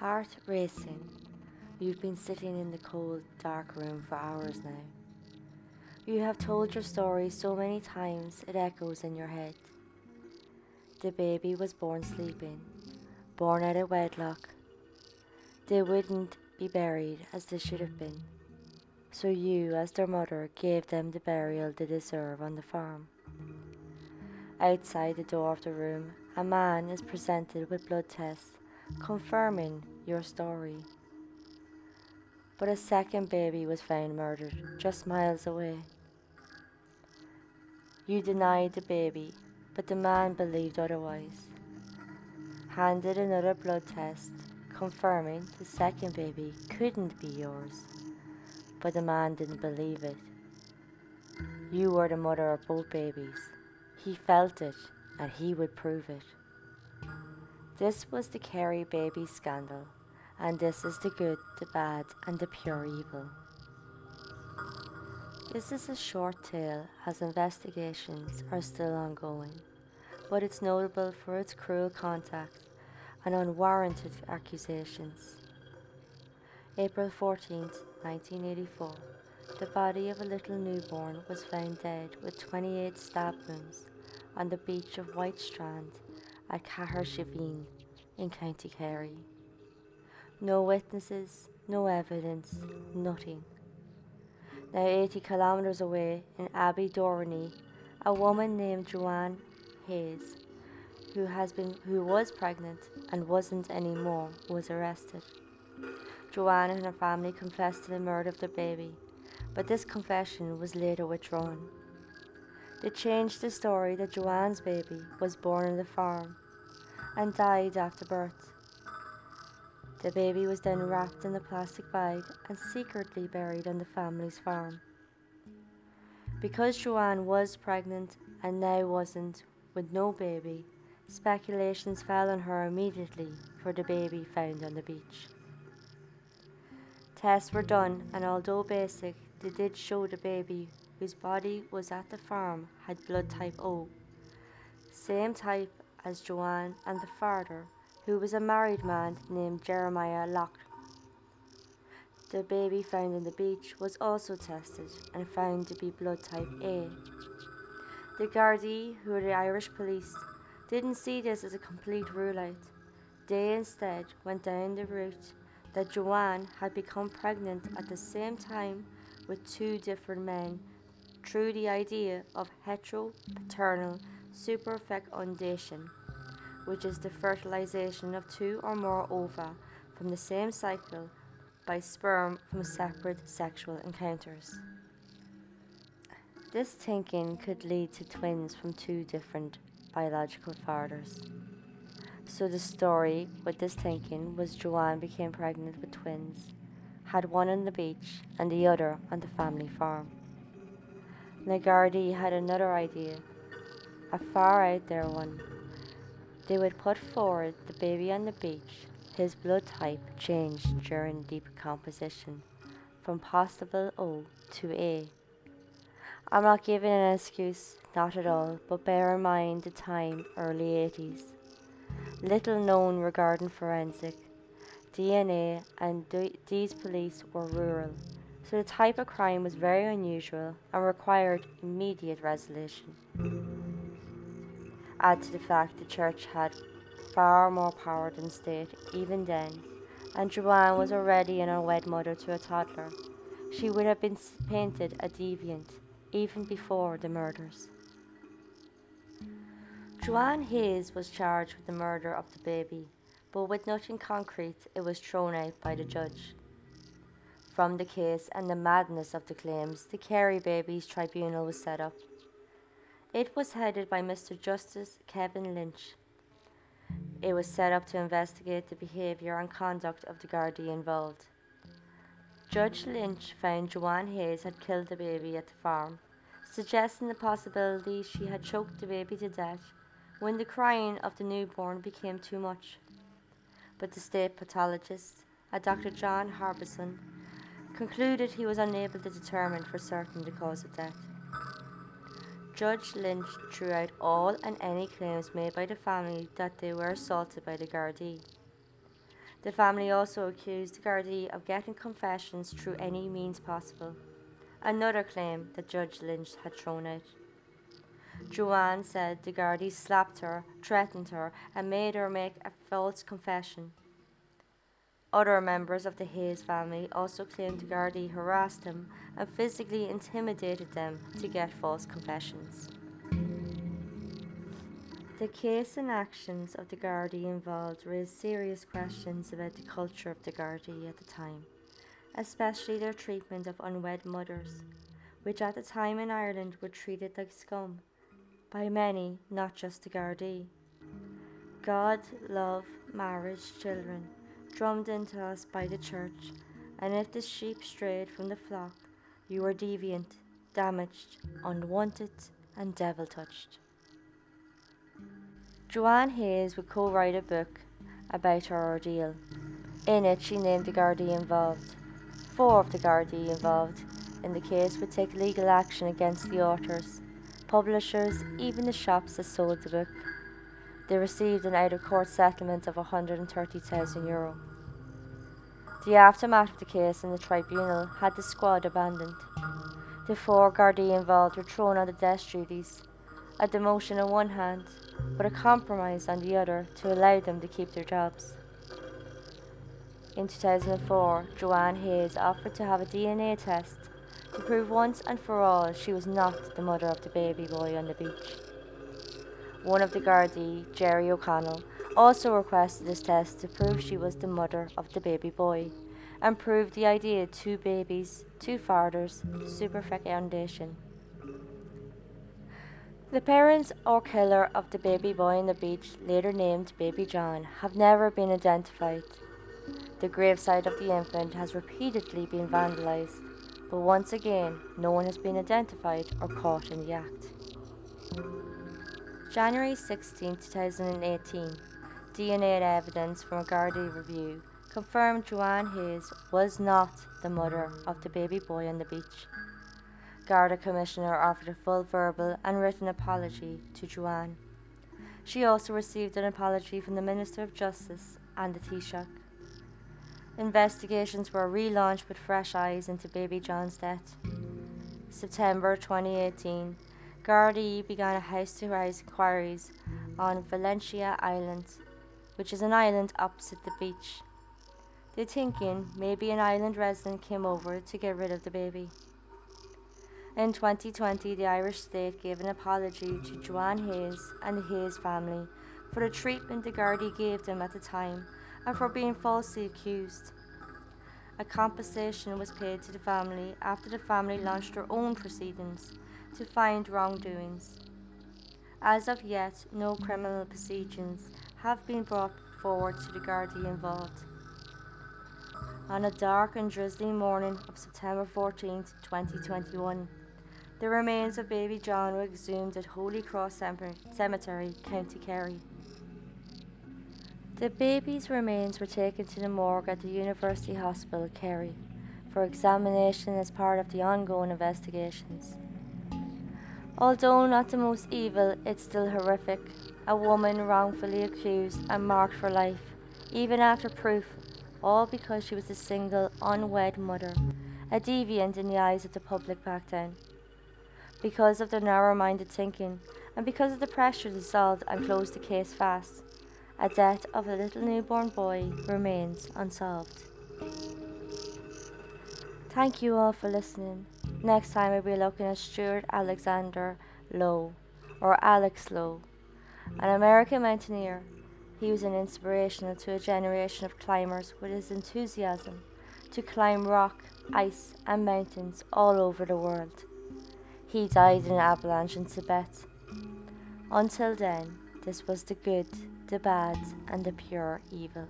Heart racing. You've been sitting in the cold, dark room for hours now. You have told your story so many times it echoes in your head. The baby was born sleeping, born out of wedlock. They wouldn't be buried as they should have been. So you, as their mother, gave them the burial they deserve on the farm. Outside the door of the room, a man is presented with blood tests confirming your story. But a second baby was found murdered just miles away. You denied the baby, but the man believed otherwise. Handed another blood test, confirming the second baby couldn't be yours, but the man didn't believe it. You were the mother of both babies. He felt it, and he would prove it. This was the Kerry baby scandal, and this is the good, the bad, and the pure evil. This is a short tale as investigations are still ongoing, but it's notable for its cruel contact and unwarranted accusations. April 14, 1984, the body of a little newborn was found dead with 28 stab wounds on the beach of White Strand at Cahersiveen in County Kerry. No witnesses, no evidence, nothing. Now 80 kilometres away in Abbey Dorney, a woman named Joanne Hayes, who has been who was pregnant and wasn't anymore, was arrested. Joanne and her family confessed to the murder of their baby, but this confession was later withdrawn. They changed the story that Joanne's baby was born on the farm and died after birth. The baby was then wrapped in a plastic bag and secretly buried on the family's farm. Because Joanne was pregnant and now wasn't, with no baby, speculations fell on her immediately for the baby found on the beach. Tests were done, and although basic, they did show the baby whose body was at the farm had blood type O, same type as Joanne and the father, who was a married man named Jeremiah Locke. The baby found on the beach was also tested and found to be blood type A. The Gardaí, who are the Irish police, didn't see this as a complete rule out. They instead went down the route that Joanne had become pregnant at the same time with two different men through the idea of heteropaternal superfecundation, which is the fertilization of two or more ova from the same cycle by sperm from separate sexual encounters. This thinking could lead to twins from two different biological fathers. So the story with this thinking was Joanne became pregnant with twins, had one on the beach and the other on the family farm. Nagardi had another idea a far out there one. They would put forward the baby on the beach. His blood type changed during decomposition from possible O to A. I'm not giving an excuse, not at all, but bear in mind the time, early 80s. Little known regarding forensic, DNA, and these police were rural, so the type of crime was very unusual and required immediate resolution. Add to the fact the church had far more power than state even then, and Joanne was already an unwed mother to a toddler. She would have been painted a deviant even before the murders. Joanne Hayes was charged with the murder of the baby, but with nothing concrete, it was thrown out by the judge. From the case and the madness of the claims, the Kerry Babies Tribunal was set up. It was headed by Mr. Justice Kevin Lynch. It was set up to investigate the behaviour and conduct of the Gardaí involved. Judge Lynch found Joanne Hayes had killed the baby at the farm, suggesting the possibility she had choked the baby to death when the crying of the newborn became too much. But the state pathologist, a Dr. John Harbison, concluded he was unable to determine for certain the cause of death. Judge Lynch threw out all and any claims made by the family that they were assaulted by the Gardaí. The family also accused the Gardaí of getting confessions through any means possible, another claim that Judge Lynch had thrown out. Joanne said the Gardaí slapped her, threatened her, and made her make a false confession. Other members of the Hayes family also claimed Gardaí harassed them and physically intimidated them to get false confessions. The case and actions of the Gardaí involved raised serious questions about the culture of the Gardaí at the time, especially their treatment of unwed mothers, which at the time in Ireland were treated like scum by many, not just the Gardaí. God, love, marriage, children, drummed into us by the church, and if the sheep strayed from the flock, you were deviant, damaged, unwanted, and devil touched. Joanne Hayes would co write a book about her ordeal. In it, she named the Gardaí involved. Four of the Gardaí involved in the case would take legal action against the authors publishers, even the shops that sold the book. They received an out of court settlement of 130,000 euro. The aftermath of the case in the tribunal had the squad abandoned. The four Gardaí involved were thrown on the desk duties, a demotion on one hand, but a compromise on the other to allow them to keep their jobs. In 2004, Joanne Hayes offered to have a DNA test to prove once and for all she was not the mother of the baby boy on the beach. One of the Gardaí, Jerry O'Connell, also requested this test to prove she was the mother of the baby boy and prove the idea two babies, two fathers, superfecundation. The parents or killer of the baby boy on the beach, later named Baby John, have never been identified. The gravesite of the infant has repeatedly been vandalized but once again, no one has been identified or caught in the act. January 16, 2018, DNA evidence from a Gardaí review confirmed Joanne Hayes was not the mother of the baby boy on the beach. Garda Commissioner offered a full verbal and written apology to Joanne. She also received an apology from the Minister of Justice and the Taoiseach. Investigations were relaunched with fresh eyes into baby John's death. September 2018, Gardaí began a house to house inquiries on Valentia Island, which is an island opposite the beach. They're thinking maybe an island resident came over to get rid of the baby. In 2020, the Irish state gave an apology to Joanne Hayes and the Hayes family for the treatment the Gardaí gave them at the time and for being falsely accused. A compensation was paid to the family after the family launched their own proceedings to find wrongdoings. As of yet, no criminal proceedings have been brought forward to the Gardaí involved. On a dark and drizzly morning of September 14, 2021, the remains of baby John were exhumed at Holy Cross Cemetery, County Kerry. The baby's remains were taken to the morgue at the University Hospital, Kerry, for examination as part of the ongoing investigations. Although not the most evil, it's still horrific. A woman wrongfully accused and marked for life, even after proof, all because she was a single, unwed mother, a deviant in the eyes of the public back then. Because of their narrow minded thinking, and because of the pressure to solve and close the case fast, a death of a little newborn boy remains unsolved. Thank you all for listening. Next time we'll be looking at Stuart Alexander Lowe, or Alex Lowe, an American mountaineer. He was an inspiration to a generation of climbers with his enthusiasm to climb rock, ice, and mountains all over the world. He died in an avalanche in Tibet. Until then, this was the good the bad, and the pure evil.